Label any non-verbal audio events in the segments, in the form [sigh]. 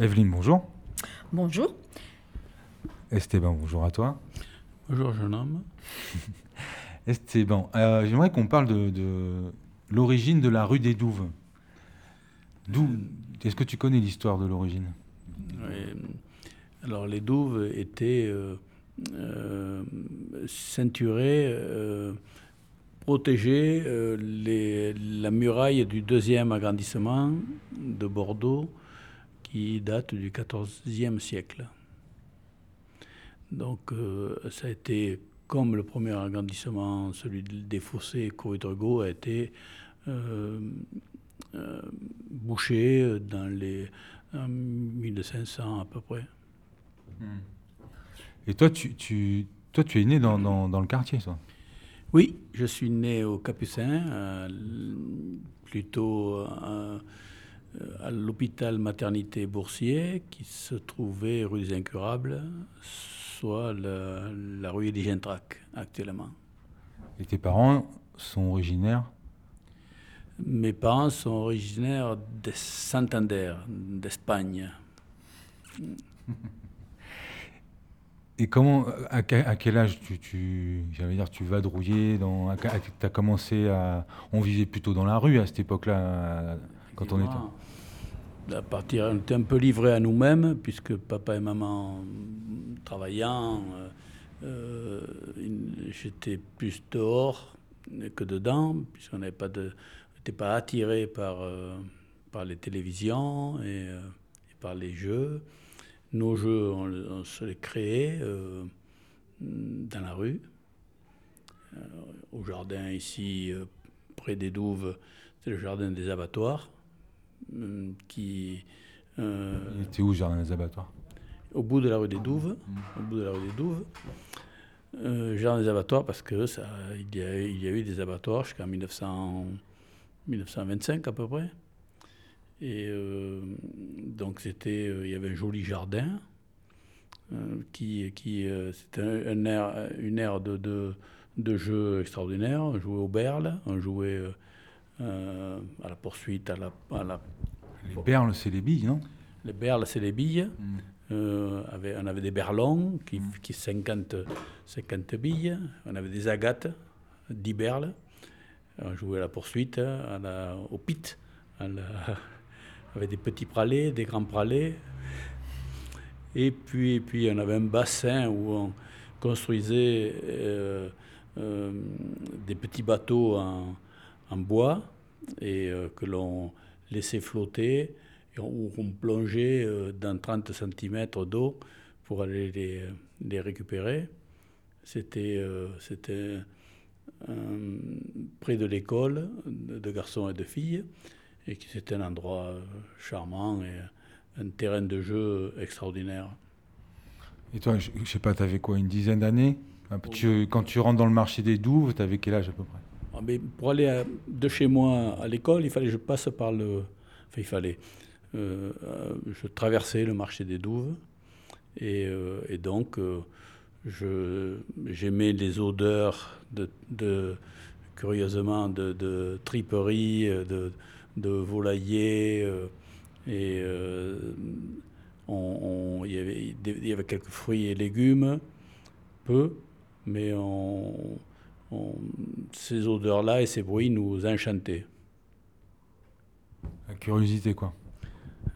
Evelyne, bonjour. Bonjour. Esteban, bonjour à toi. Bonjour jeune homme. [laughs] Esteban, euh, j'aimerais qu'on parle de, de l'origine de la rue des Douves. D'où Est-ce que tu connais l'histoire de l'origine? Oui. Alors les douves étaient euh, euh, ceinturées, euh, protégées, euh, les- la muraille du deuxième agrandissement de Bordeaux qui date du XIVe siècle. Donc euh, ça a été, comme le premier agrandissement, celui des fossés Corridorgo, a été euh, euh, bouché dans les en 1500 à peu près. Et toi, tu, tu, toi, tu es né dans, dans- dans le quartier, toi? Oui, je suis né au Capucin, plutôt à l'hôpital maternité Boursier, qui se trouvait rue des Incurables, soit la, la rue des Gentrac actuellement. Et tes parents sont originaires? Mes parents sont originaires de Santander, d'Espagne. [laughs] Et comment, à, que- à quel âge tu, tu j'allais dire, tu vadrouillais dans, à, as commencé à, on vivait plutôt dans la rue à cette époque-là, quand on était. À partir, on était un peu livrés à nous-mêmes, puisque papa et maman travaillant, euh, euh, j'étais plus dehors que dedans, puisqu'on n'avait pas de, on n'était pas attiré par, euh, par les télévisions et, euh, et par les jeux. Nos jeux, on, on se les créait dans la rue, au jardin ici, près des Douves, c'est le jardin des abattoirs qui, euh, Il était où, le jardin des abattoirs au bout de la rue des Douves, au bout de la rue des Douves, euh, jardin des abattoirs parce que ça, il, y a, il y a eu des abattoirs jusqu'en 1900 1925 à peu près. Et euh, donc c'était, euh, il y avait un joli jardin euh, qui, qui euh, c'était un, un air, une aire de, de, de jeu extraordinaire. On jouait au berle, on jouait euh, euh, à la poursuite, à la, à la Les perles, c'est les billes, non? Les berles, c'est les billes. Euh, avait- on avait des berlons qui, qui 50, 50 billes. On avait des agates, 10 berles. On jouait à la poursuite, à la, au pit, à la- [laughs] avec des petits pralets, des grands pralets. Et puis, et puis on avait un bassin où on construisait euh, euh, des petits bateaux en, en bois et euh, que l'on laissait flotter où on plongeait euh, dans 30 cm d'eau pour aller les, récupérer. C'était euh, près de l'école de garçons et de filles et c'était un endroit charmant et un terrain de jeu extraordinaire. Et toi, je, je sais pas, t'avais quoi, une dizaine d'années? Tu- Quand tu rentres dans le marché des Douves, t'avais quel âge à peu près? Ah, mais pour aller à- de chez moi à l'école, il fallait que je passe par le. Enfin, il fallait. euh, euh, je traversais le marché des Douves. Et, euh, donc, euh, j'aimais les odeurs de, curieusement, de, de triperie, euh, de, de euh, et euh, on- y avait quelques fruits et légumes, peu, mais on, on- ces odeurs-là et ces bruits nous enchantaient. La curiosité, quoi.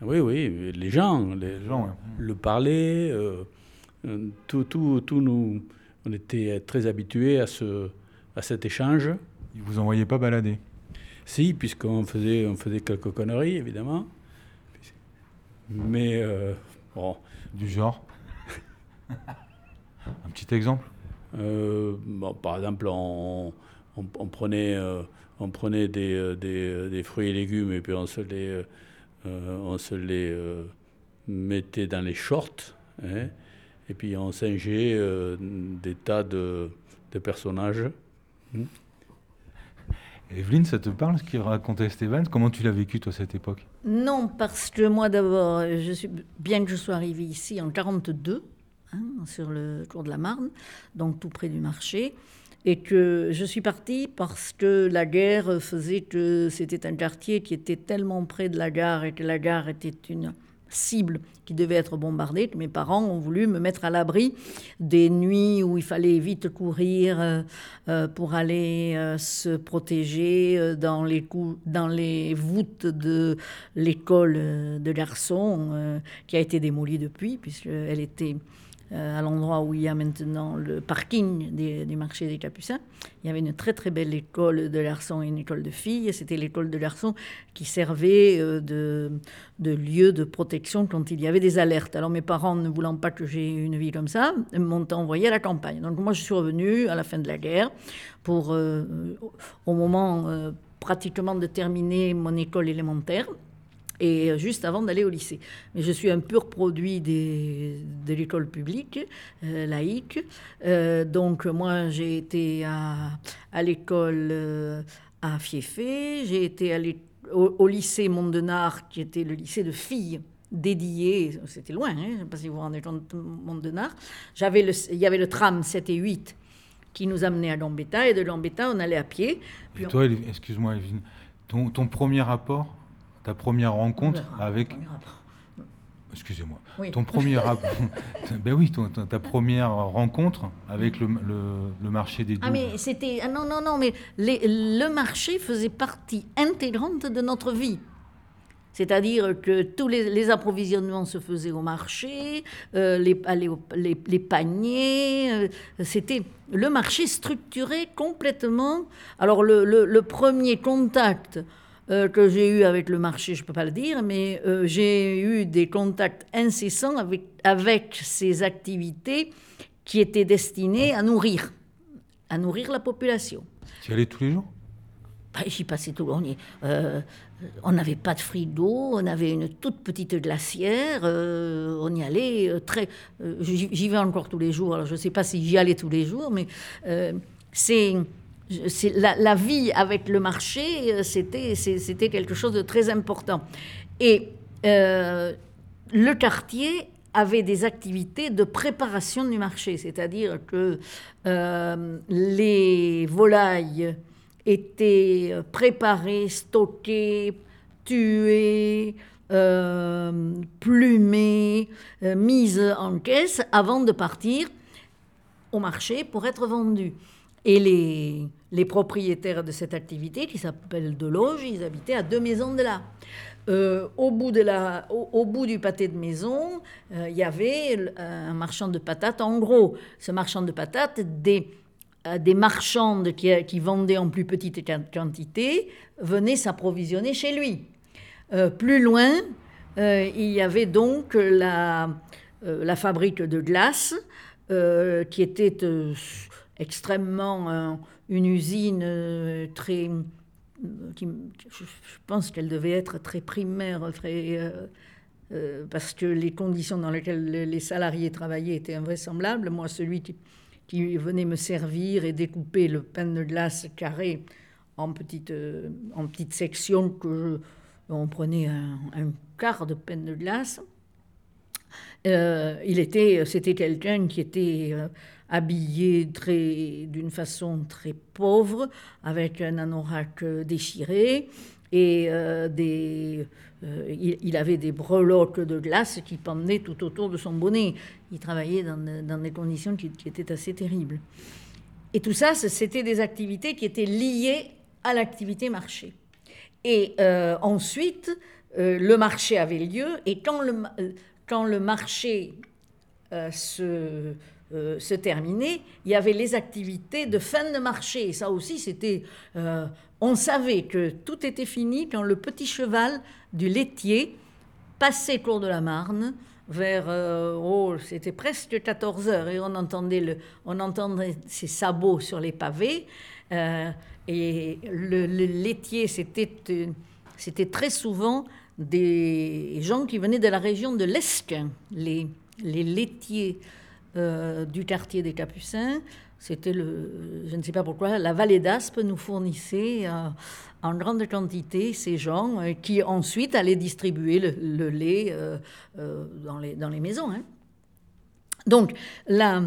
Oui, oui, les gens, les, Les gens, ouais. le parler, euh, tout, tout, tout nous, on était très habitués à, ce, à cet échange. Ils vous envoyaient pas balader Si, puisqu'on faisait, on faisait quelques conneries, évidemment. Mais, euh, bon, Du genre [laughs] Un petit exemple bon, par exemple, on, on- on prenait, euh, on prenait des, euh, des, euh, des fruits et légumes et puis on se les, euh, euh, on se les euh, mettait dans les shorts. hein, et puis on singeait euh, des tas de, de personnages. Evelyne, ça te parle ce qu'il racontait Esteban Comment tu l'as vécu, toi, cette époque? Non, parce que moi d'abord, je suis, bien que je sois arrivée ici en 42, hein, sur le cours de la Marne, donc tout près du marché, et que je suis partie parce que la guerre faisait que c'était un quartier qui était tellement près de la gare et que la gare était une cible qui devait être bombardée. Mes parents ont voulu me mettre à l'abri des nuits où il fallait vite courir euh, euh, pour aller euh, se protéger dans les, dans les voûtes de l'école de garçons qui a été démolie depuis, puisqu'elle était à l'endroit où il y a maintenant le parking du marché des Capucins. Il y avait une très très belle école de garçons et une école de filles. C'était l'école de garçons qui servait euh, de, de, lieu de protection quand il y avait des alertes. Alors mes parents, ne voulant pas que j'ai une vie comme ça, m'ont envoyé à la campagne. Donc moi je suis revenue à la fin de la guerre pour, euh, au moment pratiquement de terminer mon école élémentaire et euh, juste avant d'aller au lycée. Mais je suis un pur produit des, de l'école publique, euh, laïque. Euh, donc moi, j'ai été à, à l'école à Fieffé, j'ai été à au, au, lycée Mondenard, qui était le lycée de filles dédié, c'était loin, hein, je ne sais pas si vous vous rendez compte, Mondenard. J'avais le, il y avait le tram 7 et 8 qui nous amenait à Gambetta, et de Gambetta, on allait à pied. Puis toi, excuse-moi, ton, ton premier rapport ta première rencontre avec. Excusez-moi. Ton premier [laughs] ben oui, ta première rencontre avec le, le, marché des Ah mais c'était ah non non non mais le marché faisait partie intégrante de notre vie. C'est-à-dire que tous les, approvisionnements se faisaient au marché, euh, les, les, les, paniers, euh, c'était le marché structuré complètement. Alors le, le premier contact euh, que j'ai eu avec le marché, je ne peux pas le dire, mais euh, j'ai eu des contacts incessants avec, avec ces activités qui étaient destinées à nourrir, à nourrir la population. Tu y allais tous les jours? Bah, J'y passais tout le. Euh, on n'avait pas de frigo, on avait une toute petite glacière, on y allait très... j'y vais encore tous les jours, alors je ne sais pas si j'y allais tous les jours, mais c'est la, la, vie avec le marché, euh, c'était, quelque chose de très important. Et euh, le quartier avait des activités de préparation du marché, c'est-à-dire que euh, les volailles étaient préparées, stockées, tuées, plumées, mises en caisse avant de partir au marché pour être vendues. Et les, les propriétaires de cette activité, qui s'appelle Deloge, ils habitaient à deux maisons de là. Euh, au, bout de la, au, bout du pâté de maison, euh, il y avait un marchand de patates. En gros, ce marchand de patates, des, euh, des marchandes qui, qui, vendaient en plus petite quantité venaient s'approvisionner chez lui. plus loin, il y avait donc la, la fabrique de glace qui était extrêmement une usine euh, très. Euh, je pense qu'elle devait être très primaire. Euh, parce que les conditions dans lesquelles les salariés travaillaient étaient invraisemblables. Moi, celui qui, venait me servir et découper le pain de glace carré en petites, en petites sections que on prenait un, un, quart de pain de glace. il était, c'était quelqu'un qui était habillé très, d'une façon très pauvre, avec un anorak déchiré et euh, des, euh, il, avait des breloques de glace qui pendaient tout autour de son bonnet. Il travaillait dans, dans des conditions qui, étaient assez terribles. Et tout ça, c'était des activités qui étaient liées à l'activité marché. Et euh, ensuite, le marché avait lieu, et quand le, quand le marché se euh, se terminer, il y avait les activités de fin de marché. Et ça aussi, c'était. Euh, on savait que tout était fini quand le petit cheval du laitier passait cours de la Marne vers. Euh, oh, c'était presque 14 heures et on entendait, le, on entendait ses sabots sur les pavés. et le, laitier, c'était, c'était très souvent des gens qui venaient de la région de l'Esquin, les, les laitiers euh, du quartier des Capucins. C'était le, je ne sais pas pourquoi, la vallée d'Aspe nous fournissait euh, en grande quantité ces gens euh, qui ensuite allaient distribuer le, lait dans, les, dans les maisons. Hein. Donc la,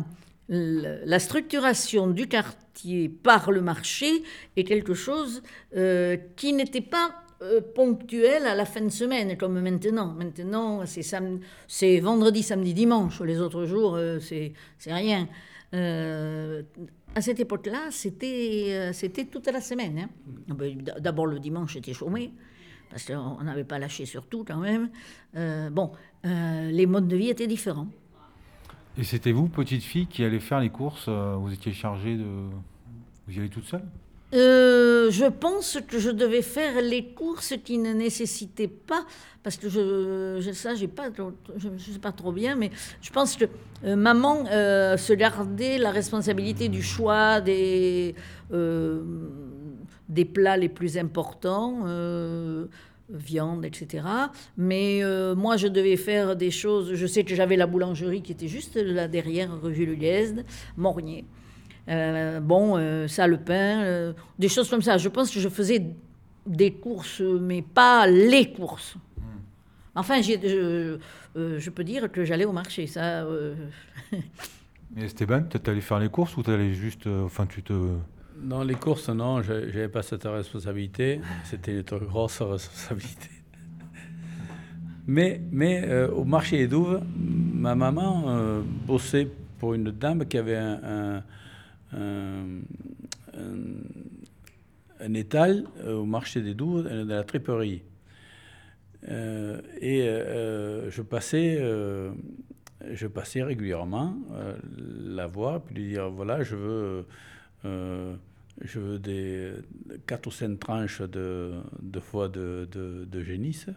la, structuration du quartier par le marché est quelque chose qui n'était pas euh, ponctuel à la fin de semaine, comme maintenant. Maintenant, c'est vendredi, samedi, dimanche. Les autres jours, euh, c'est rien. Euh, à cette époque-là, c'était c'était toute la semaine. Hein. Ah ben, d'abord, le dimanche, j'étais chômé, parce qu'on n'avait pas lâché sur tout quand même. bon, les modes de vie étaient différents. Et c'était vous, petite fille, qui allait faire les courses Vous étiez chargée de... Vous y allez toute seule? Euh, je pense que je devais faire les courses qui ne nécessitaient pas, parce que je, ça, pas, je ne sais pas trop bien, mais je pense que euh, maman euh, se gardait la responsabilité du choix des, plats les plus importants viande, etc. Mais moi, je devais faire des choses. Je sais que j'avais la boulangerie qui était juste là derrière, rue Jules Mornier. Euh, bon, euh, ça, le pain, euh, des choses comme ça. Je pense que je faisais des courses, mais pas les courses. Hmm. Enfin, je, je, peux dire que j'allais au marché, ça. Mais Esteban, tu allé faire les courses ou tu allais juste. enfin, tu te. Non, les courses, non, je n'avais pas cette responsabilité. C'était une grosse responsabilité. [laughs] Mais, mais au marché des Douves, ma maman bossait pour une dame qui avait un un, étal euh, au marché des Douves, euh, de la triperie. Euh, et je passais je passais régulièrement la voir, puis lui dire voilà, je veux, je veux des 4 ou 5 tranches de, de foie de, de, génisse,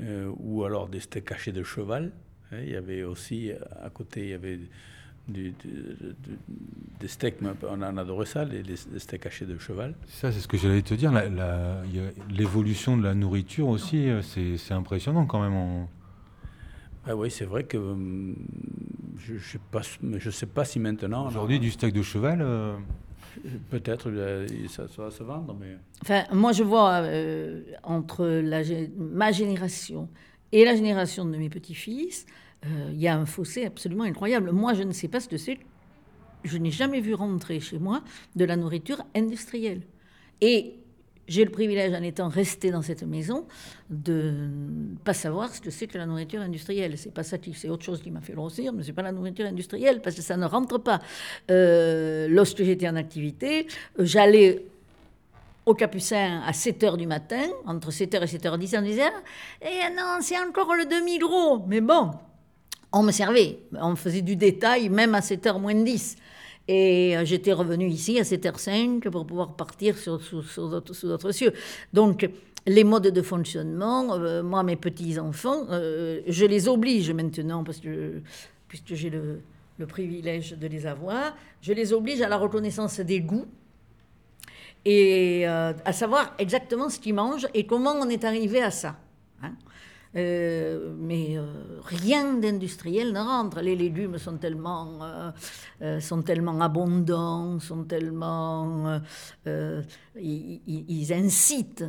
ou alors des steaks cachés de cheval. Hein, il y avait aussi, à côté, il y avait des steaks, on en adorait ça, les, steaks hachés de cheval. Ça, c'est ce que j'allais te dire. L'évolution de la nourriture aussi, euh, c'est impressionnant quand même. Ah oui, c'est vrai que hum, je ne sais, pas, je sais pas si maintenant. Aujourd'hui, du steak de cheval euh, Peut-être, ça, va se vendre, mais. Enfin, moi, je vois euh, entre la, ma génération et la génération de mes petits-fils, euh, il y a un fossé absolument incroyable. Moi, je ne sais pas ce que c'est. Je n'ai jamais vu rentrer chez moi de la nourriture industrielle. Et j'ai le privilège, en étant resté dans cette maison, de ne pas savoir ce que c'est que la nourriture industrielle. C'est pas ça qui, c'est autre chose qui m'a fait grossir, mais c'est pas la nourriture industrielle parce que ça ne rentre pas. Euh, lorsque j'étais en activité, j'allais au Capucin à 7 h du matin, entre 7 h et 7 h 10, on disait Eh non, c'est encore le demi-gros. Mais bon, on me servait. On faisait du détail, même à 7h moins 10. Et euh, j'étais revenu ici à 7h05 pour pouvoir partir sur, sous d'autres cieux. Donc, les modes de fonctionnement, euh, moi, mes petits-enfants, euh, je les oblige maintenant, parce que, puisque j'ai le, le, privilège de les avoir, je les oblige à la reconnaissance des goûts et à savoir exactement ce qu'ils mangent et comment on est arrivé à ça. Hein. Euh, mais euh, rien d'industriel ne rentre. Les légumes sont tellement, euh, sont tellement abondants, sont tellement, ils, incitent.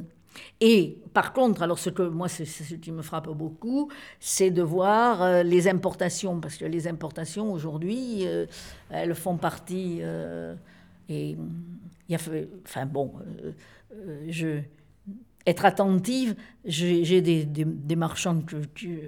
Et par contre, alors ce que moi, ce qui me frappe beaucoup, c'est de voir les importations, parce que les importations aujourd'hui, elles font partie. et il y a, enfin bon, je être attentive. J'ai des, marchands qui,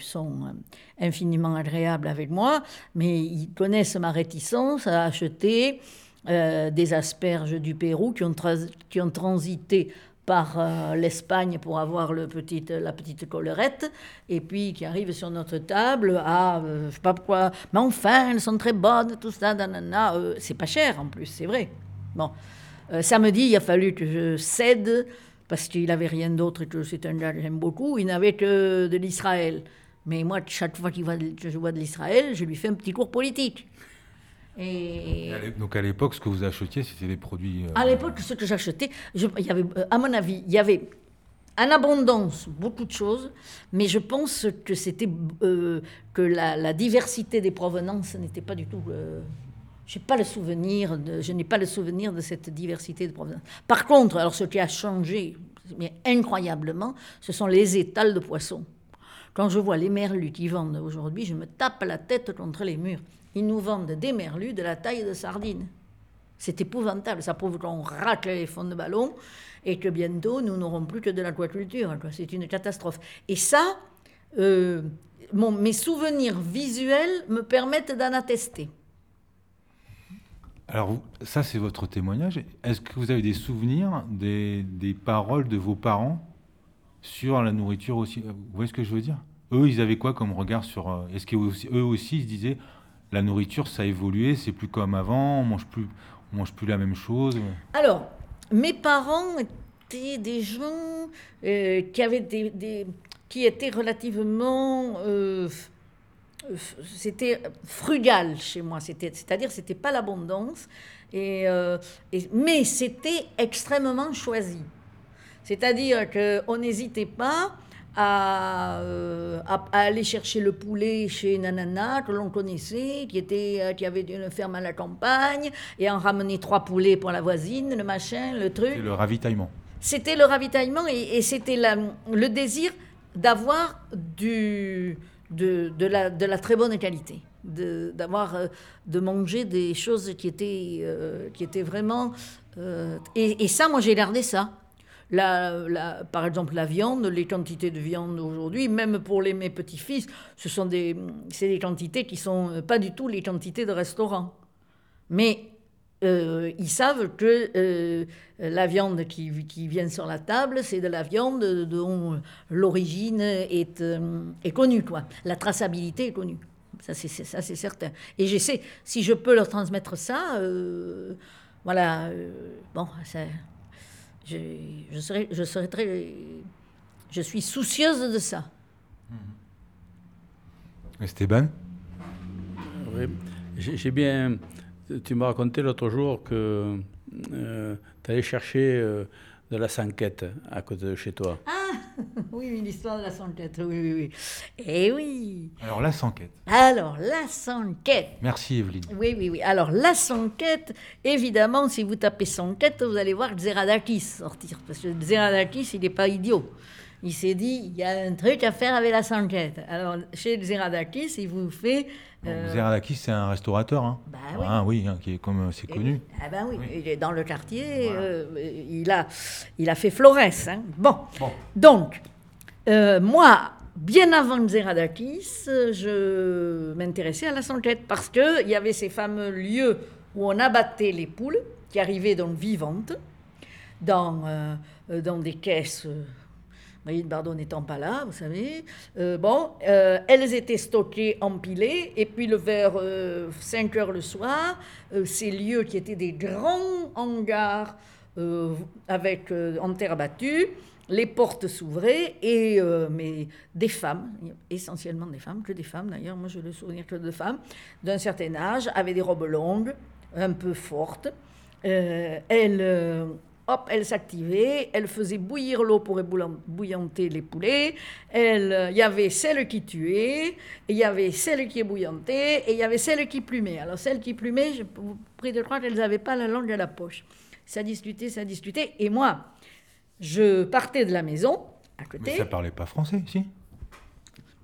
sont euh, infiniment agréables avec moi, mais ils connaissent ma réticence à acheter euh, des asperges du Pérou qui ont, transité par euh, l'Espagne pour avoir le petit, la petite collerette, et puis qui arrivent sur notre table à, je sais pas pourquoi, mais enfin, elles sont très bonnes, tout ça, nanana. c'est pas cher en plus, c'est vrai. Bon, samedi, il a fallu que je cède parce qu'il n'avait rien d'autre et que c'est un gars que j'aime beaucoup, il n'avait que de l'Israël. Mais moi, chaque fois qu'il que je vois de l'Israël, je lui fais un petit cours politique. Et... Donc à l'époque, ce que vous achetiez, c'était des produits... Euh, à l'époque, ce que j'achetais, il y avait, euh, à mon avis, il y avait en abondance beaucoup de choses, mais je pense que c'était euh, que la, diversité des provenances n'était pas du tout... je n'ai pas le souvenir de cette diversité de provenance. Par contre, alors ce qui a changé, mais incroyablement, ce sont les étals de poissons. Quand je vois les merlus qui vendent aujourd'hui, je me tape la tête contre les murs. Ils nous vendent des merlus de la taille de sardines. C'est épouvantable. Ça prouve qu'on racle les fonds de ballon et que bientôt, nous n'aurons plus que de l'aquaculture. C'est une catastrophe. Et ça, euh, mes souvenirs visuels me permettent d'en attester. Alors, ça, c'est votre témoignage. Est-ce que vous avez des souvenirs des, paroles de vos parents sur la nourriture aussi? Vous voyez ce que je veux dire? Eux, ils avaient quoi comme regard sur... Euh, est-ce qu'eux aussi, aussi se disaient, la nourriture, ça a évolué, c'est plus comme avant, on mange plus, on mange plus la même chose? Alors, mes parents étaient des gens euh, qui avaient des, qui étaient relativement euh, c'était frugal chez moi, c'est-à-dire c'était pas l'abondance, euh, et, mais c'était extrêmement choisi. C'est-à-dire qu'on n'hésitait pas euh, à, aller chercher le poulet chez Nanana, que l'on connaissait, qui, était, euh, qui avait une ferme à la campagne, et en ramener trois poulets pour la voisine, le machin, le truc. C'était le ravitaillement. C'était le ravitaillement et, et c'était le désir d'avoir du de, de, la, de la très bonne qualité, d'avoir euh, de, manger des choses qui étaient, euh, qui étaient vraiment... Euh, et, ça, moi, j'ai gardé ça. Par exemple, la viande, les quantités de viande aujourd'hui, même pour les, mes petits-fils, ce sont des, des quantités qui sont pas du tout les quantités de restaurant. Mais euh, ils savent que euh, la viande qui, qui, vient sur la table, c'est de la viande dont l'origine est, euh, est, connue, quoi. La traçabilité est connue. Ça, c'est, ça, c'est certain. Et j'essaie, si je peux leur transmettre ça, voilà, bon, je, je, serai, je serai très... Je suis soucieuse de ça. Esteban Oui, j'ai bien tu m'as raconté l'autre jour que euh, tu allais chercher euh, de la sanquette à côté de chez toi. Ah [laughs] oui, l'histoire de la sanquette, oui, oui, oui. Eh oui Alors la sanquette. Alors la sanquette. Merci Evelyne. Oui, oui, oui. Alors la sanquette, évidemment, si vous tapez sanquette, vous allez voir Xeradakis sortir. Parce que Xeradakis, il n'est pas idiot il s'est dit, il y a un truc à faire avec la sanquette. Alors, chez Zeradakis, il vous fait... Euh... Zeradakis, c'est un restaurateur, hein bah, oui. Ah, oui, hein, qui est comme c'est connu. Ah ben oui, il est dans le quartier, euh, il, a, il a fait Flores. Hein. Bon. donc, euh, moi, bien avant Zeradakis, je m'intéressais à la sanquette parce qu'il y avait ces fameux lieux où on abattait les poules qui arrivaient donc vivantes dans, euh, dans des caisses Maïd Bardot n'étant pas là, vous savez. Euh, bon, euh, elles étaient stockées, empilées, et puis le vers 5 euh, heures le soir, ces lieux qui étaient des grands hangars avec en terre battue, les portes s'ouvraient et mais des femmes, essentiellement des femmes, que des femmes d'ailleurs, moi je le souviens que de femmes, d'un certain âge, avaient des robes longues, un peu fortes. elles hop, elle s'activait, elle faisait bouillir l'eau pour bouillanter les poulets, il y avait celle qui tuait, il y avait celle qui ébouillantait, et il y avait celle qui plumait. Alors celle qui plumait, je vous prie de croire qu'elles n'avaient pas la langue à la poche. Ça discutait, ça discutait, et moi, je partais de la maison, à côté. Mais ça parlait pas français, si?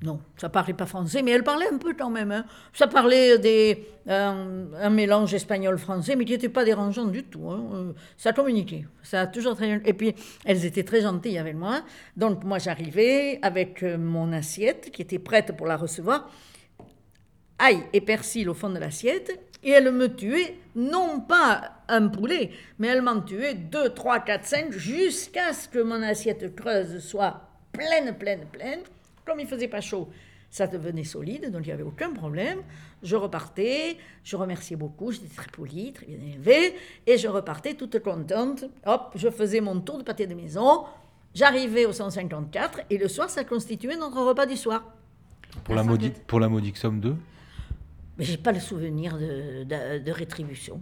Non, ça parlait pas français, mais elle parlait un peu quand même. Hein. Ça parlait des, euh, un mélange espagnol-français, mais qui n'était pas dérangeant du tout. Hein. Euh, ça communiquait. Ça a toujours très... Et puis, elles étaient très gentilles avec moi. Donc, moi, j'arrivais avec euh, mon assiette qui était prête pour la recevoir. Ail et persil au fond de l'assiette. Et elle me tuait, non pas un poulet, mais elle m'en tuait deux, trois, quatre, cinq, jusqu'à ce que mon assiette creuse soit pleine, pleine, pleine. Comme il faisait pas chaud, ça devenait solide, donc il n'y avait aucun problème. Je repartais, je remerciais beaucoup, j'étais très polie, très bien élevée, et je repartais toute contente. Hop, je faisais mon tour de pâté de maison, j'arrivais au 154, et le soir, ça constituait notre repas du soir. Pour la, pour la modique somme de Mais j'ai pas le souvenir de rétribution.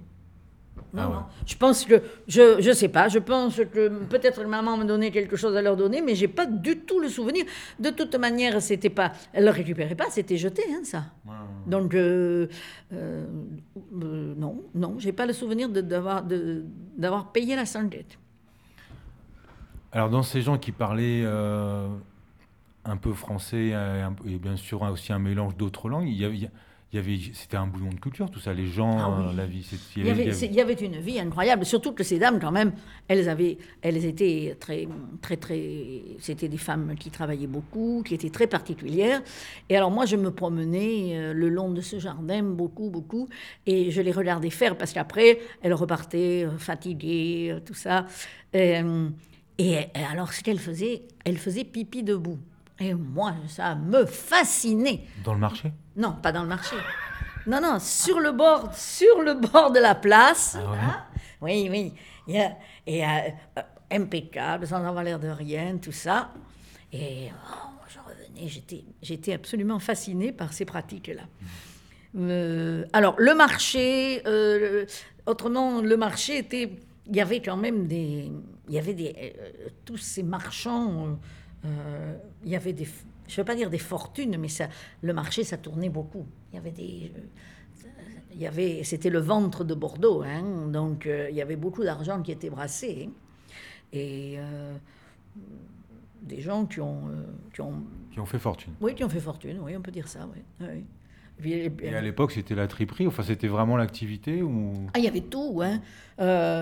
Non, ah non. Je pense que, je ne sais pas, je pense que peut-être que maman me donnait quelque chose à leur donner, mais j'ai pas du tout le souvenir. De toute manière, c'était pas, elle ne le récupérait pas, c'était jeté, hein, ça. Donc, euh, euh, euh, non, non, j'ai pas le souvenir d'avoir d'avoir payé la sanguette. Alors, dans ces gens qui parlaient un peu français et, bien sûr aussi un mélange d'autres langues, il y, avait, il y avait, c'était un bouillon de culture, tout ça, les gens, Ah oui. la vie. c'est- Il y, avait, il y avait une vie incroyable, surtout que ces dames, quand même, elles, avaient, elles étaient très, très, très. C'était des femmes qui travaillaient beaucoup, qui étaient très particulières. Et alors, moi, je me promenais euh, le long de ce jardin, beaucoup, beaucoup, et je les regardais faire, parce qu'après, elles repartaient euh, fatiguées, euh, tout ça. Et, et alors, ce qu'elles faisaient, elles faisaient pipi debout. Et moi, ça me fascinait. Dans le marché? Non, pas dans le marché. Non, non, sur le bord, sur le bord de la place. Ah ouais? Hein? Oui, oui. Et euh, impeccable, sans avoir l'air de rien, tout ça. Et oh, je revenais, j'étais, j'étais absolument fascinée par ces pratiques-là. Euh, alors, le marché, euh, autrement, le marché était. Il y avait quand même des. Il y avait des. tous ces marchands. Euh, il y avait des. Je ne veux pas dire des fortunes, mais ça, le marché, ça tournait beaucoup. Il y avait des. euh, il y avait, c'était le ventre de Bordeaux, hein, donc euh, il y avait beaucoup d'argent qui était brassé. hein. et euh, des gens qui ont, euh, qui ont. qui ont fait fortune. Oui, qui ont fait fortune, oui, on peut dire ça, oui. oui. Puis, et à l'époque, c'était la triperie, enfin, c'était vraiment l'activité ou? Ah, il y avait tout, hein.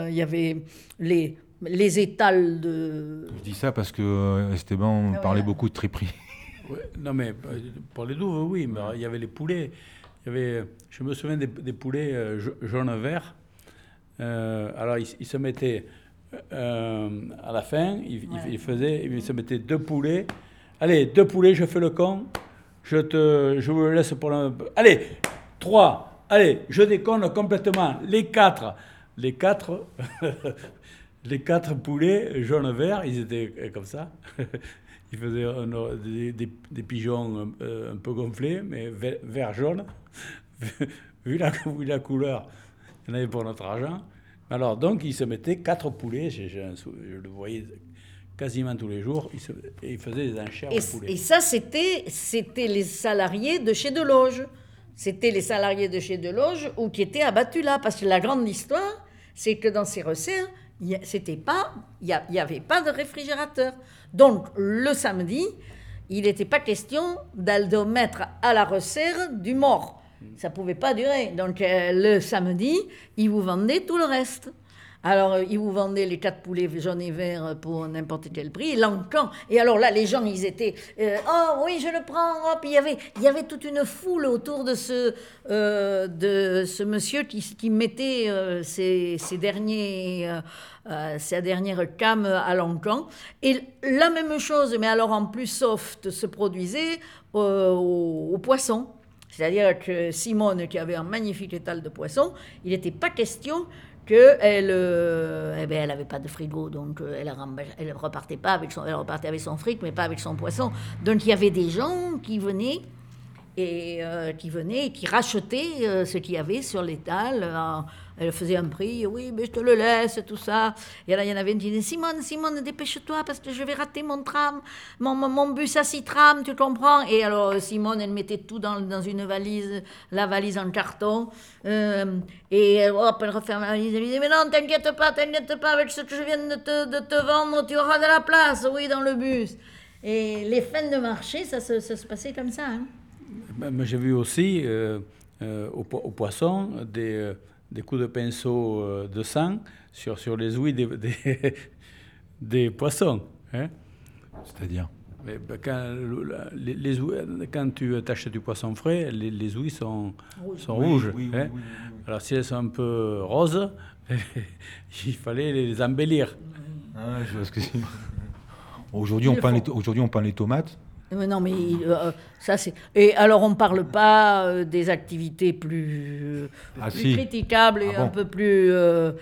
Il y avait les, les étals de. Je dis ça parce que euh, Esteban Ah, parlait beaucoup de triperie. Ouais, non, mais euh, pour les douves, oui, mais il y avait les poulets. Il y avait, je me souviens des, des poulets euh, ja- jaune-vert. Euh, alors, ils, ils se mettaient euh, à la fin, ils, ils- Ouais. ils faisaient, ils se mettaient deux poulets. Allez, deux poulets, je fais le con. Je te, je vous le laisse pour le. Allez, trois. Allez, je déconne complètement. Les quatre, les quatre, [laughs] les quatre poulets jaune-vert, ils étaient comme ça. [laughs] Ils faisaient un- des, des- des pigeons euh, un peu gonflés, mais ve- vert-jaune. [laughs] vu, la, vu la couleur, il y en avait pour notre argent. Alors, donc, ils se mettaient quatre poulets. sou- je le voyais quasiment tous les jours. Ils, se, ils faisaient des enchères Et, de poulets. et ça, c'était, c'était les salariés de chez Deloge. C'était les salariés de chez Deloge ou qui étaient abattus là. Parce que la grande histoire, c'est que dans ces resserres, c'était pas, il n'y avait pas de réfrigérateur. Donc, le samedi, il n'était pas question d'aller mettre à la resserre du mort. Ça pouvait pas durer. Donc, euh, le samedi, ils vous vendaient tout le reste. Alors, euh, ils vous vendaient les quatre poulets jaunes et verts pour n'importe quel prix. L'encan. Et alors là, les gens, ils étaient euh, Oh oui, je le prends. Hop. Il, y avait, il y avait toute une foule autour de ce, euh, de ce monsieur qui, mettait euh, derniers, euh, euh, sa dernière cam à l'encan. Et la même chose, mais alors en plus soft, se produisait euh, au, au poisson. C'est-à-dire que Simone, qui avait un magnifique étal de poissons, il n'était pas question qu'elle euh, eh ben, n'avait pas de frigo, donc euh, elle, repartait pas avec son, elle repartait avec son fric, mais pas avec son poisson. Donc il y avait des gens qui venaient et euh, qui venaient et qui rachetaient ce qu'il y avait sur l'étal. Elle faisait un prix, oui, mais je te le laisse, tout ça. Et là, il y en avait une qui disait Simone, Simone, dépêche-toi parce que je vais rater mon tram, mon, bus à six trams, tu comprends Et alors, Simone, elle mettait tout dans, une valise, la valise en carton. euh, et hop, elle referme la valise. Elle disait Mais non, t'inquiète pas, t'inquiète pas, avec ce que je viens de te, vendre, tu auras de la place, oui, dans le bus. Et les fins de marché, ça se, passait comme ça. Hein. Ben, J'ai vu aussi euh, euh, au poisson des, euh, des coups de pinceau euh, de sang sur, sur les ouïes des, [laughs] des, des poissons. hein. C'est-à-dire Mais, ben, quand, les, les ouïes- quand tu achètes du poisson frais, les, les ouïes sont, sont Oui, rouges. oui, hein. oui, oui, oui. Alors si elles sont un peu roses, [laughs] il fallait les embellir. Ah, je vois ce que c'est. Aujourd'hui, on aujourd'hui, on peint les tomates. Mais non, mais euh, ça c'est. Et alors on parle pas euh, des activités plus, euh, Ah, plus si. critiquables et Ah un peu plus euh,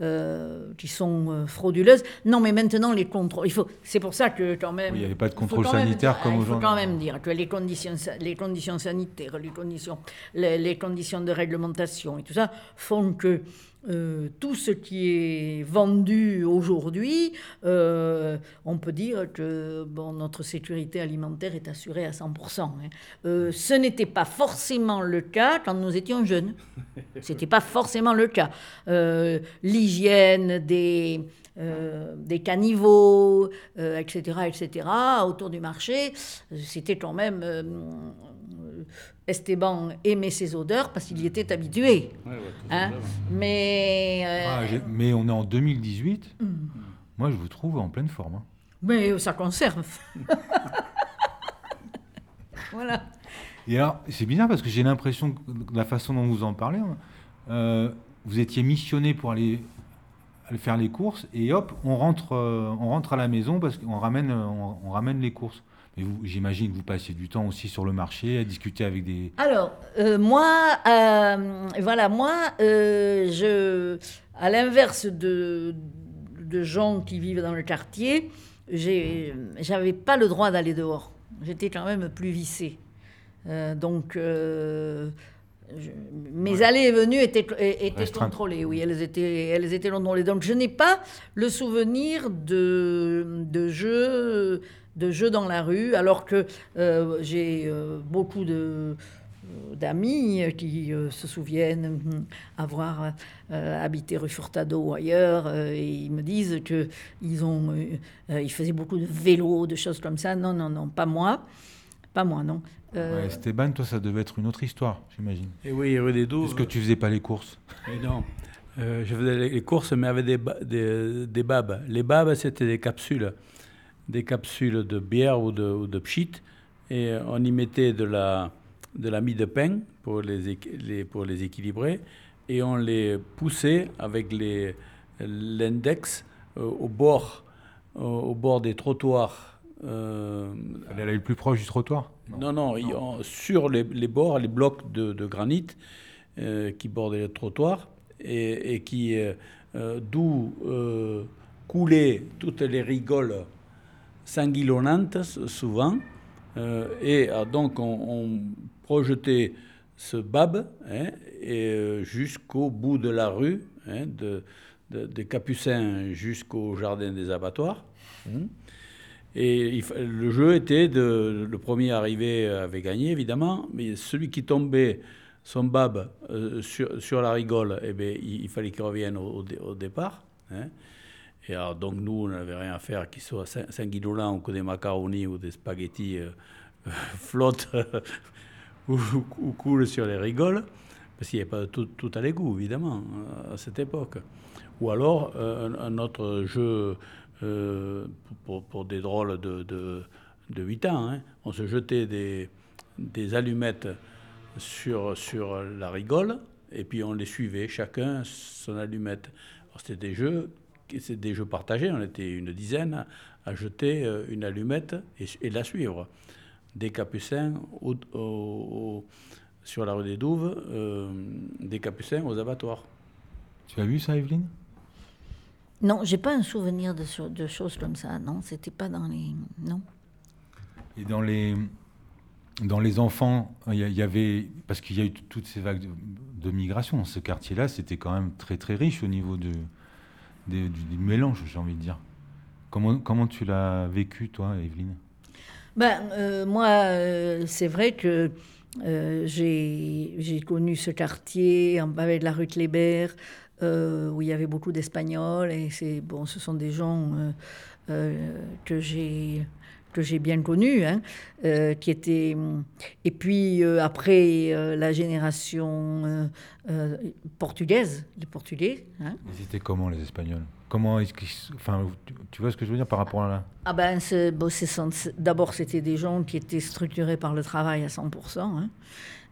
euh, qui sont euh, frauduleuses. Non, mais maintenant les contrôles. Il faut. C'est pour ça que quand même. Oui, il n'y avait pas de contrôle sanitaire dire- comme Il faut aujourd'hui. quand même dire que les conditions, les conditions sanitaires, les conditions, les, les conditions de réglementation et tout ça font que euh, tout ce qui est vendu aujourd'hui, euh, on peut dire que bon, notre sécurité alimentaire est assurée à 100%. hein. Euh, ce n'était pas forcément le cas quand nous étions jeunes. [laughs] C'était pas forcément le cas. L'hygiène des des caniveaux, etc., etc., autour du marché. C'était quand même Esteban aimait ses odeurs parce qu'il y était habitué. Hein? mais, ah, mais on est en 2018. Hmm. Moi, je vous trouve en pleine forme. Hein. Mais ça conserve. [laughs] voilà. Et alors, c'est bizarre parce que j'ai l'impression que la façon dont vous en parlez, hein, euh, vous étiez missionné pour aller, faire les courses et hop, on rentre, euh, on rentre à la maison parce qu'on ramène, on ramène les courses. Mais j'imagine que vous passez du temps aussi sur le marché à discuter avec des. Alors, euh, moi, euh, voilà, moi, euh, je, à l'inverse de, de gens qui vivent dans le quartier, j'avais pas le droit d'aller dehors. J'étais quand même plus vissée. donc, mes allées et venues étaient, étaient contrôlées, oui, elles étaient, elles étaient contrôlées. Donc, je n'ai pas le souvenir de, de jeux de jeux dans la rue, alors que euh, j'ai euh, beaucoup de euh, d'amis qui se souviennent avoir habité rue Furtado ou ailleurs et ils me disent que ils ont ils faisaient beaucoup de vélo de choses comme ça. Non non non pas moi. Pas moi non. Ouais, Esteban toi ça devait être une autre histoire j'imagine. Et oui rue des Douves. Est-ce que tu faisais pas les courses? Et non. Je faisais les courses mais avec des, des, des babes. Les babes c'était des capsules des capsules de bière ou de, ou de pchit et on y mettait de la, de la mie de pain pour les, les, pour les équilibrer et on les poussait avec l'index euh, au, bord, au, bord des trottoirs. Euh, Elle est le plus proche du trottoir? Non, non, sur les, les, bords, les blocs de, de granit euh, qui bordaient le trottoir et, et qui, d'où coulaient toutes les rigoles sanguillonnantes souvent. Euh, et ah, donc on, projetait ce bab hein, euh, jusqu'au bout de la rue, hein, de, des Capucins jusqu'au jardin des abattoirs. Hein. Et le jeu était de le premier arrivé avait gagné évidemment, mais celui qui tombait son bab euh, sur, sur, la rigole, eh bien, il, fallait qu'il revienne au, au départ. Et alors, donc, nous, on n'avait rien à faire, qu'il soit sanguinolent ou que des macaronis ou des spaghettis euh, [laughs] flottent [laughs] ou, coulent sur les rigoles, parce qu'il n'y avait pas tout, tout à l'égout, évidemment, à cette époque. Ou alors, euh, un, autre jeu euh, pour, pour, des drôles de, de, de 8 ans, hein. on se jetait des, des allumettes sur, sur la rigole, et puis on les suivait, chacun son allumette. C'était des jeux c'est des jeux partagés. On était une dizaine à jeter euh, une allumette et, la suivre. Des capucins sur la rue des Douves, euh, des capucins aux abattoirs. Tu as vu ça, Evelyne? Non, j'ai pas un souvenir de, de, choses comme ça. Non, c'était pas dans les. Non. Et dans les. Dans les enfants, il y, avait, parce qu'il y a eu toutes ces vagues de, de migration, ce quartier-là, c'était quand même très très riche au niveau de, du, mélange, j'ai envie de dire. Comment, comment tu l'as vécu, toi, Evelyne? Ben, euh, Moi, euh, c'est vrai que euh, j'ai connu ce quartier avec la rue Kléber, où il y avait beaucoup d'Espagnols, et bon, ce sont des gens que j'ai que j'ai bien connu, hein, euh, qui était. Et puis euh, après euh, la génération portugaise, les Portugais. Hein. Ils étaient comment les Espagnols? Comment est-ce enfin, tu, vois ce que je veux dire par rapport à là? Ah ben, bon, d'abord c'était des gens qui étaient structurés par le travail à 100%. Hein.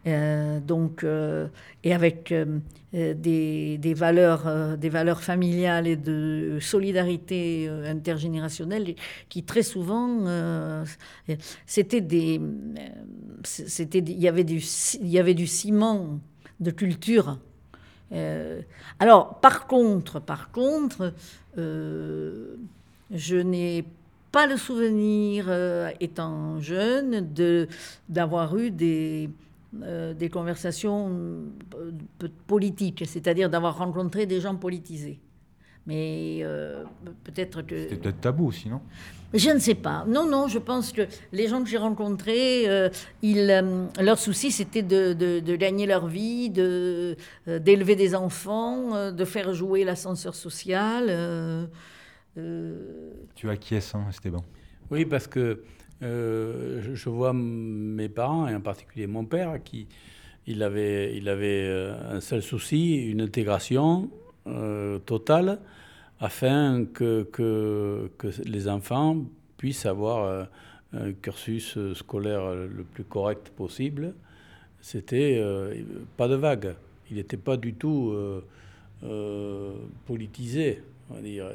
Euh, donc, euh, et avec euh, des, des, valeurs, des valeurs familiales et de solidarité intergénérationnelle qui très souvent, c'était des, c'était, il y avait du, il y avait du ciment de culture. alors, par contre, par contre, je n'ai pas le souvenir, étant jeune, de, d'avoir eu des, euh, des conversations euh, politiques, c'est-à-dire d'avoir rencontré des gens politisés. Mais euh, peut-être que... C'était peut-être tabou aussi, non? Je ne sais pas. Non, non, je pense que les gens que j'ai rencontrés, ils, leur souci, c'était de, de, gagner leur vie, de, d'élever des enfants, de faire jouer l'ascenseur social. tu acquiesces, hein, Esteban? Oui, parce que je, vois mes parents, et en particulier mon père, qui il avait, il avait un seul souci, une intégration totale, afin que, que, que, les enfants puissent avoir un cursus scolaire le plus correct possible. C'était pas de vague. Il n'était pas du tout euh, politisé.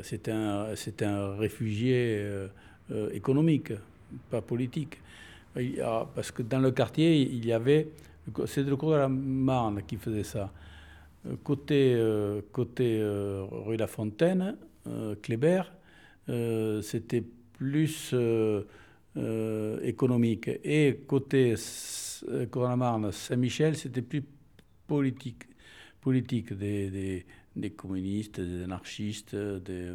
C'est un, un réfugié euh, euh, économique, pas politique. parce que dans le quartier, il y avait. C'est le cours de la Marne qui faisait ça. Côté, côté rue La Fontaine, Kléber, c'était plus économique. Et côté cours de la Marne, Saint-Michel, c'était plus politique politique des, des, communistes, des anarchistes. Des,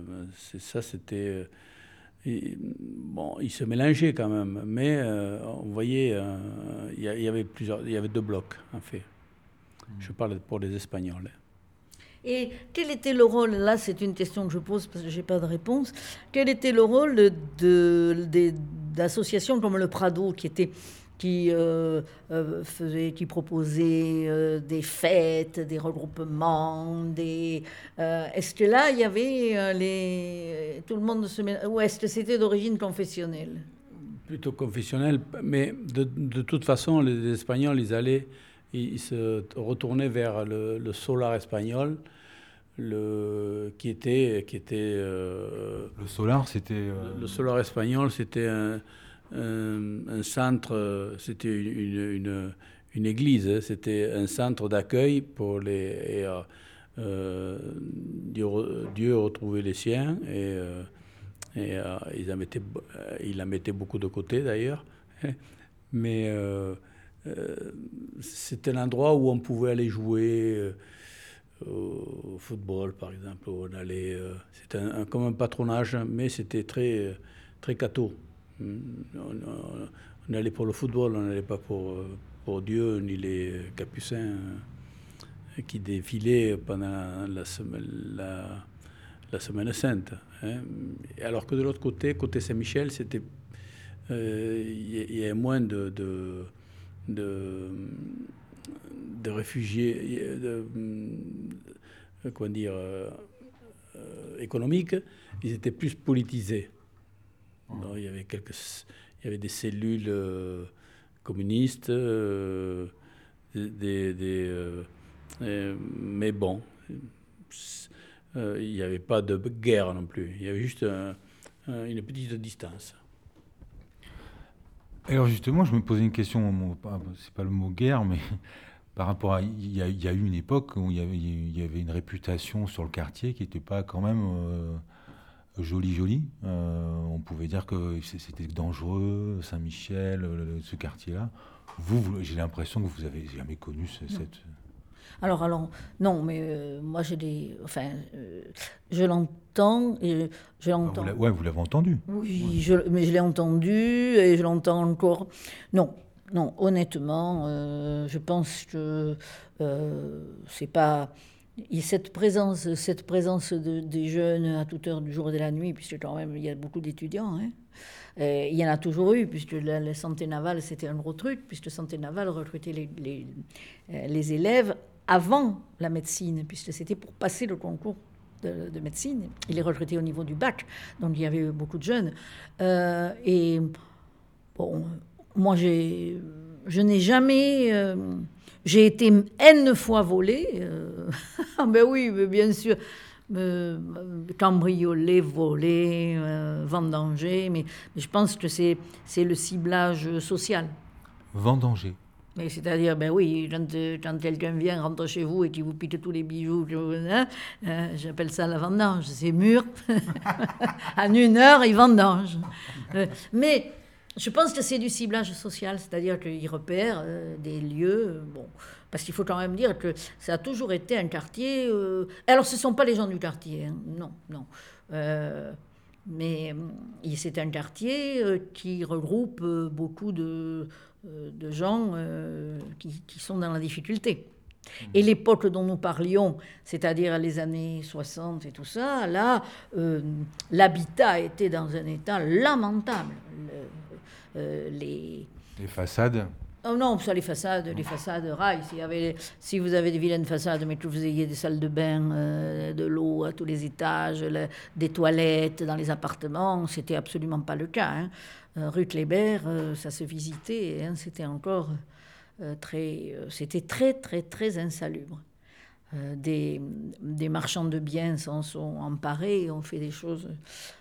ça, c'était. Bon, ils se mélangeaient quand même, mais euh, on voyait, euh, il y, avait plusieurs, il y avait deux blocs, en fait. Je parle pour les Espagnols. Et quel était le rôle, là c'est une question que je pose parce que je n'ai pas de réponse, quel était le rôle d'associations comme le Prado qui était qui euh, euh, faisait, qui proposait euh, des fêtes, des regroupements, des. est-ce que là il y avait les tout le monde se ou est-ce que c'était d'origine confessionnelle? Plutôt confessionnelle, mais de, de, toute façon les Espagnols ils allaient, ils, se retournaient vers le, le solar espagnol. Le, qui était qui était le solar c'était le solar espagnol c'était un, un, centre, c'était une, une, église, hein. c'était un centre d'accueil pour les. Euh, euh, Dieu, retrouvait les siens et, euh, et mettaient, il en mettait beaucoup de côté d'ailleurs. [laughs] Mais c'était un endroit où on pouvait aller jouer au football, par exemple. On c'était comme un patronage, mais c'était très, très catho. On, allait pour le football, on n'allait pas pour, pour Dieu ni les capucins euh, qui défilaient pendant la semaine, la, semaine sainte. Hein. Alors que de l'autre côté, côté Saint-Michel, c'était euh, il y, avait moins de, de, réfugiés, comment dire, euh, économiques, ils étaient plus politisés il, y avait quelques, il y avait des cellules euh, communistes, euh, des, euh, mais bon, il n'y avait pas de guerre non plus. Il y avait juste une petite distance. Alors justement, je me posais une question, c'est pas le mot guerre, mais [laughs] par rapport à... Il y, a, eu une époque où il y avait, une réputation sur le quartier qui n'était pas quand même joli, joli. Euh, on pouvait dire que c'était dangereux, Saint-Michel, ce quartier-là. Vous, j'ai l'impression que vous avez jamais connu cette. Alors, alors, non, mais euh, moi j'ai des. Enfin, euh, je l'entends et je l'entends. ouais, vous l'avez entendu. Oui, je, mais je l'ai entendu et je l'entends encore. Non, non, honnêtement, je pense que c'est pas et cette présence, cette présence de, des jeunes à toute heure du jour et de la nuit, puisque quand même il y a beaucoup d'étudiants, hein. il y en a toujours eu, puisque la, santé navale c'était un gros truc, puisque santé navale recrutait les, euh, élèves avant la médecine, puisque c'était pour passer le concours de, de, médecine. Il les recrutait au niveau du bac, donc il y avait beaucoup de jeunes. Euh, et bon, moi j'ai, je n'ai jamais euh, j'ai été N fois volée. Euh, [laughs] ah ben oui, mais bien sûr. Euh, cambriolée, volée, euh, vendanger, mais, mais, je pense que c'est, c'est le ciblage social. Vendanger mais c'est-à-dire, ben oui, quand, quand, quelqu'un vient, rentre chez vous et qui vous pique tous les bijoux, hein, euh, j'appelle ça la vendange, c'est mûr. [laughs] en une heure, il vendange. mais je pense que c'est du ciblage social, c'est-à-dire qu'ils repèrent euh, des lieux. Euh, bon, parce qu'il faut quand même dire que ça a toujours été un quartier. Euh, alors, ce ne sont pas les gens du quartier, hein, non, non. mais c'est un quartier qui regroupe beaucoup de, de gens qui, qui, sont dans la difficulté. Et l'époque dont nous parlions, c'est-à-dire les années 60 et tout ça, là, euh, l'habitat était dans un état lamentable. Les... les façades Oh non, ça, les façades, les façades rail. Si, vous avez des vilaines façades, mais que vous ayez des salles de bain, euh, de l'eau à tous les étages, des toilettes dans les appartements, c'était absolument pas le cas. Hein. rue Kléber, ça se visitait, hein, c'était encore euh, très, euh, c'était très, très, très insalubre. Euh, des, des, marchands de biens s'en sont emparés, ont fait des choses,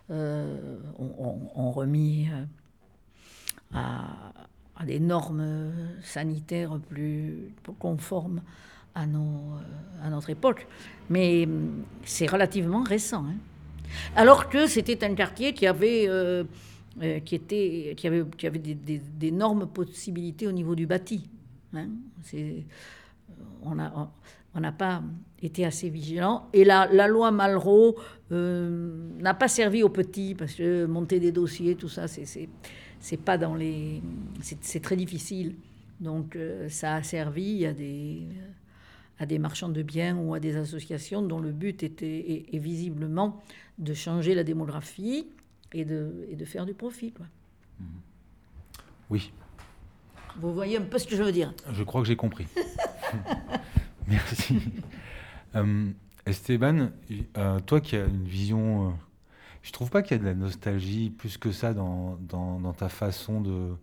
ont, remis à, des normes sanitaires plus conformes à, à notre époque. Mais c'est relativement récent. Hein. Alors que c'était un quartier qui avait, qui était, qui avait, qui avait d'énormes possibilités au niveau du bâti. Hein. on n'a pas été assez vigilant. Et la, la loi Malraux euh, n'a pas servi aux petits, parce que monter des dossiers, tout ça, c'est pas dans les. C'est très difficile. Donc euh, ça a servi à des, à des marchands de biens ou à des associations dont le but était est, visiblement de changer la démographie et de, et de faire du profit. Quoi. Oui. Vous voyez un peu ce que je veux dire Je crois que j'ai compris. [laughs] Merci. Euh, Esteban, euh, toi qui as une vision, euh, je trouve pas qu'il y a de la nostalgie plus que ça dans, dans, ta façon de,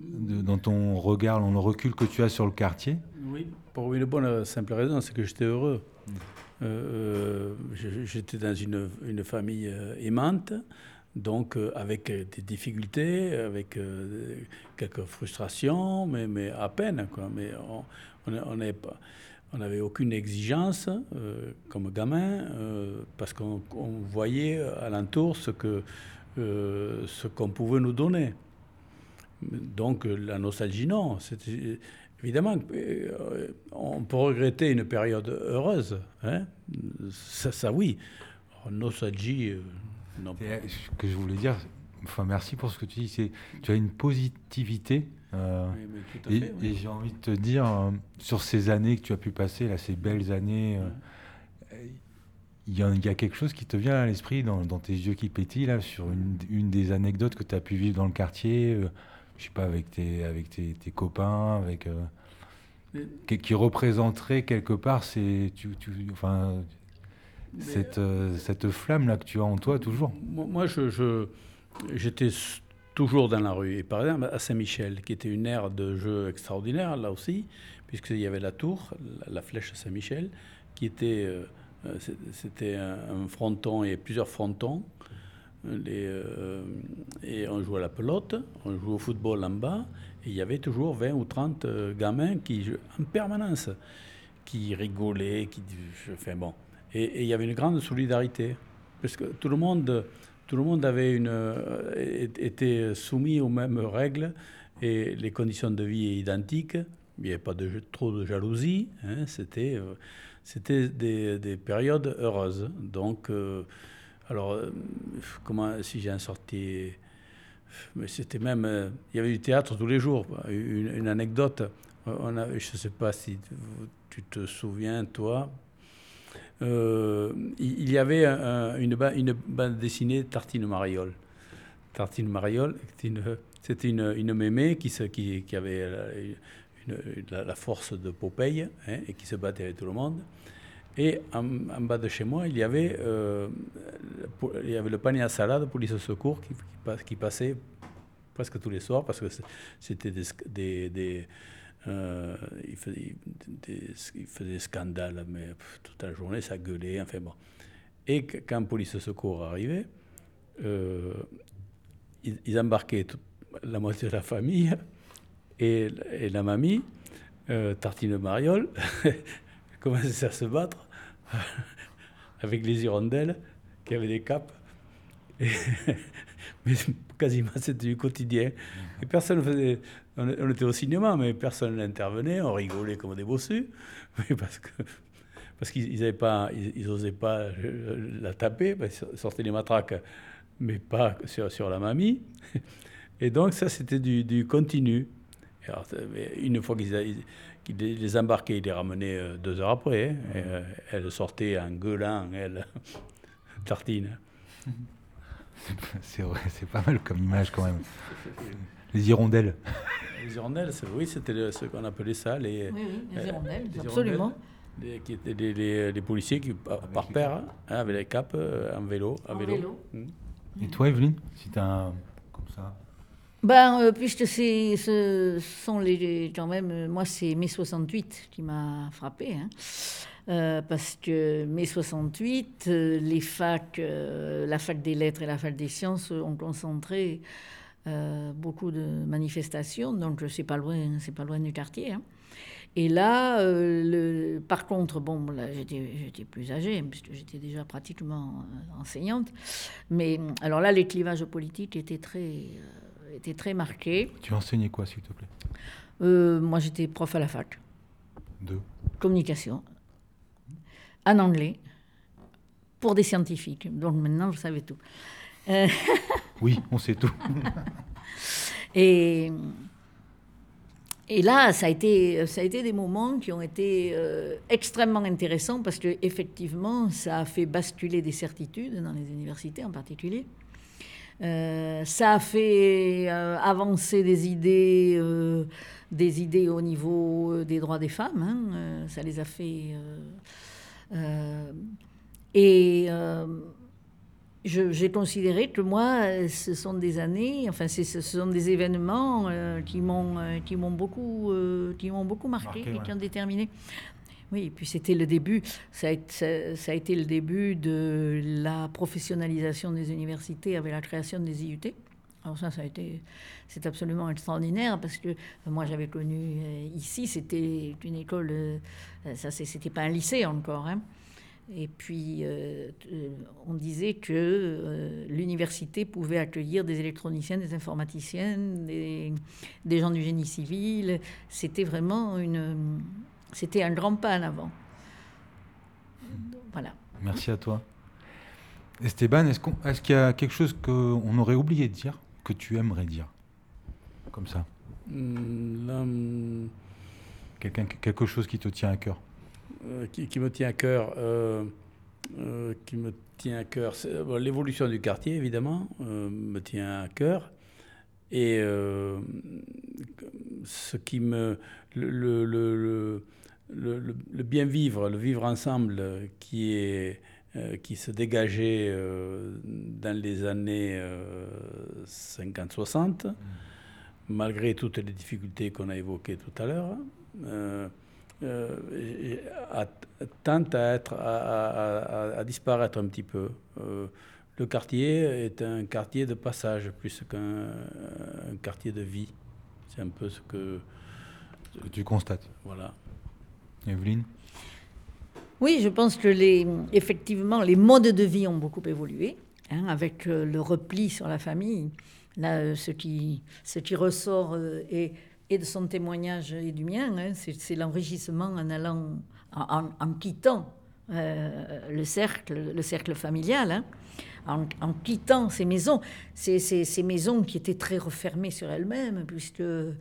dans ton regard, dans le recul que tu as sur le quartier. Oui, pour une bonne simple raison, c'est que j'étais heureux. Mm. j'étais dans une, une famille aimante donc euh, avec euh, des difficultés, avec euh, quelques frustrations, mais, mais à peine. Quoi. Mais on n'avait on on aucune exigence comme gamin, parce qu'on voyait alentour ce que ce qu'on pouvait nous donner. Donc la nostalgie, non. Évidemment, on peut regretter une période heureuse. Hein ça, ça, oui. nostalgie, ce que je voulais dire, enfin merci pour ce que tu dis, c'est tu as une positivité. Euh, et, j'ai envie de te dire, euh, sur ces années que tu as pu passer, là, ces belles années, euh, il y, a quelque chose qui te vient à l'esprit dans, tes yeux qui pétillent, là, sur une, des anecdotes que tu as pu vivre dans le quartier, je sais pas, avec tes, avec tes, copains, avec, qui, représenterait quelque part, c'est, tu, enfin, cette, cette flamme-là que tu as en toi toujours. Moi, je, j'étais toujours dans la rue. Et par exemple, à Saint-Michel, qui était une aire de jeu extraordinaire, là aussi, puisqu'il y avait la tour, la, flèche Saint-Michel, qui était. Euh, euh, c'était un, fronton et plusieurs frontons. Les, et on jouait à la pelote, on jouait au football en bas, et il y avait toujours 20 ou 30 gamins qui, en permanence, qui rigolaient, qui. Enfin bon. Et il y avait une grande solidarité, parce que tout le monde, tout le monde avait une, euh, était soumis aux mêmes règles et les conditions de vie identiques. Il n'y avait pas trop de jalousie. Hein, c'était euh, c'était des, des, périodes heureuses. Donc, euh, alors, comment, si j'ai un sorti. Mais c'était même. il y avait du théâtre tous les jours. Une, anecdote. On a, je ne sais pas si tu te souviens, toi, euh, il y avait une, une, bande dessinée Tartine Mariole. Tartine Mariole, c'était une, une, mémé qui, qui, qui avait la, force de Popeye hein, et qui se battait avec tout le monde. Et en, bas de chez moi, il y avait, euh, il y avait le panier à salade police secours qui, qui, passait presque tous les soirs parce que c'était des euh, il, faisait des, il, scandales, mais toute la journée, ça gueulait, enfin bon. Et quand police secours arrivait, euh, ils, embarquaient la moitié de la famille [laughs] et, la mamie, euh, Tartine Mariole, [laughs] commençait à se battre [laughs] avec les hirondelles qui avaient des capes. mais quasiment [laughs] c'était du quotidien. Et personne ne faisait on, était au cinéma, mais personne n'intervenait, on rigolait comme des bossus, [laughs] parce que parce qu'ils n'osaient pas, ils, pas la taper, ils sortaient les matraques, mais pas sur, sur la mamie. Et donc ça, c'était du, continu. une fois qu'ils les embarquaient, ils les ramenaient deux heures après. Hein. elle sortait en gueulant, elle, [laughs] tartine. [laughs] C'est vrai, c'est pas mal comme image quand même. Les hirondelles. Les hirondelles, oui, c'était ce qu'on appelait ça. Les, oui, oui, les hirondelles, absolument. Les, qui étaient des, policiers qui, par, paire, hein, avec les capes, en vélo. En vélo. Hmm. Et toi, Evelyne, si tu un. comme ça? Ben, euh, puisque ce sont les, quand même, euh, moi c'est mai 68 qui m'a frappé, hein. Euh, parce que mai 68, les facs, la fac des lettres et la fac des sciences ont concentré beaucoup de manifestations, donc c'est pas loin, c'est pas loin du quartier. Hein. Et là, euh, le, par contre, bon, là, j'étais plus âgée, puisque j'étais déjà pratiquement euh, enseignante. Mais alors là, les clivages politiques étaient très, euh, étaient très marqués. Tu enseignais quoi, s'il te plaît? Moi, j'étais prof à la fac. De Communication. En anglais. Pour des scientifiques. Donc maintenant, vous savez tout. [laughs] oui, on sait tout. [laughs] Et et là, ça a, été, ça a été des moments qui ont été euh, extrêmement intéressants parce que effectivement, ça a fait basculer des certitudes dans les universités en particulier. Euh, ça a fait euh, avancer des idées, des idées au niveau des droits des femmes. Hein, ça les a fait. Et j'ai considéré que moi, ce sont des années, enfin, ce sont des événements euh, qui m'ont euh, qui m'ont beaucoup euh, qui m'ont beaucoup marqué, et qui ont déterminé. Oui, et puis c'était le début, ça a, ça a, été le début de la professionnalisation des universités avec la création des IUT. Alors ça, ça a été, c'est absolument extraordinaire parce que moi j'avais connu ici, c'était une école, ça c'était pas un lycée encore. Hein. Et puis, euh, euh, on disait que euh, l'université pouvait accueillir des électroniciens, des informaticiens, des, gens du génie civil. C'était vraiment une, c'était un grand pas en avant. Voilà. Merci à toi. Esteban, est-ce, qu'il y a quelque chose qu'on aurait oublié de dire, que tu aimerais dire Comme ça. Mmh, Quelqu'un, quelque chose qui te tient à cœur euh, qui, me tient à cœur, euh, euh, qui me tient à cœur, l'évolution du quartier évidemment me tient à cœur et ce qui me le, le, le, le, bien vivre, le vivre ensemble qui est qui se dégageait dans les années 50-60, mmh. malgré toutes les difficultés qu'on a évoquées tout à l'heure euh, tente à, être, à, disparaître un petit peu. Euh, le quartier est un quartier de passage plus qu'un quartier de vie. C'est un peu ce que, ce que tu constates. Voilà. Evelyne? Oui, je pense que les, effectivement, les modes de vie ont beaucoup évolué, hein, avec euh, le repli sur la famille. Là, ce qui, ce qui ressort est et de son témoignage et du mien, hein, c'est l'enrichissement en allant, en, quittant euh, le cercle, le cercle familial, hein, en, quittant ces maisons, ces, ces, maisons qui étaient très refermées sur elles-mêmes, puisque euh,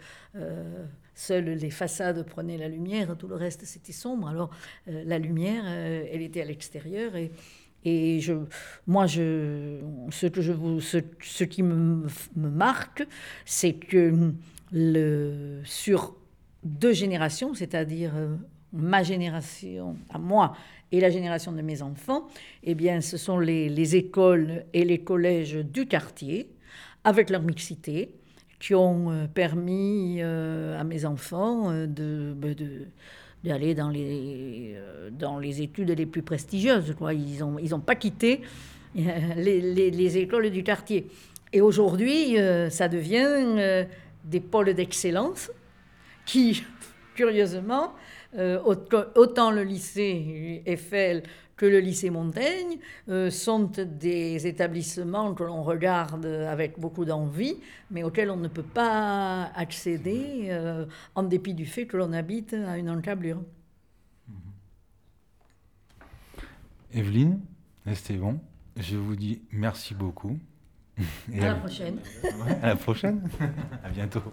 seules les façades prenaient la lumière, tout le reste c'était sombre. Alors euh, la lumière, elle était à l'extérieur et et je, moi, je, ce, que je ce, ce qui me, me marque, c'est que le, sur deux générations, c'est-à-dire ma génération à moi et la génération de mes enfants, eh bien, ce sont les, écoles et les collèges du quartier, avec leur mixité, qui ont euh, permis euh, à mes enfants de, bah, de d'aller dans les, dans les études les plus prestigieuses. Ils n'ont ils ont pas quitté les, les, écoles du quartier. Et aujourd'hui, ça devient des pôles d'excellence qui, [laughs] curieusement, euh, autant le lycée Eiffel que le lycée Montaigne euh, sont des établissements que l'on regarde avec beaucoup d'envie, mais auxquels on ne peut pas accéder euh, en dépit du fait que l'on habite à une encablure. Evelyne, Esteban, je vous dis merci beaucoup. [laughs] [laughs] à la prochaine. à la prochaine. à bientôt.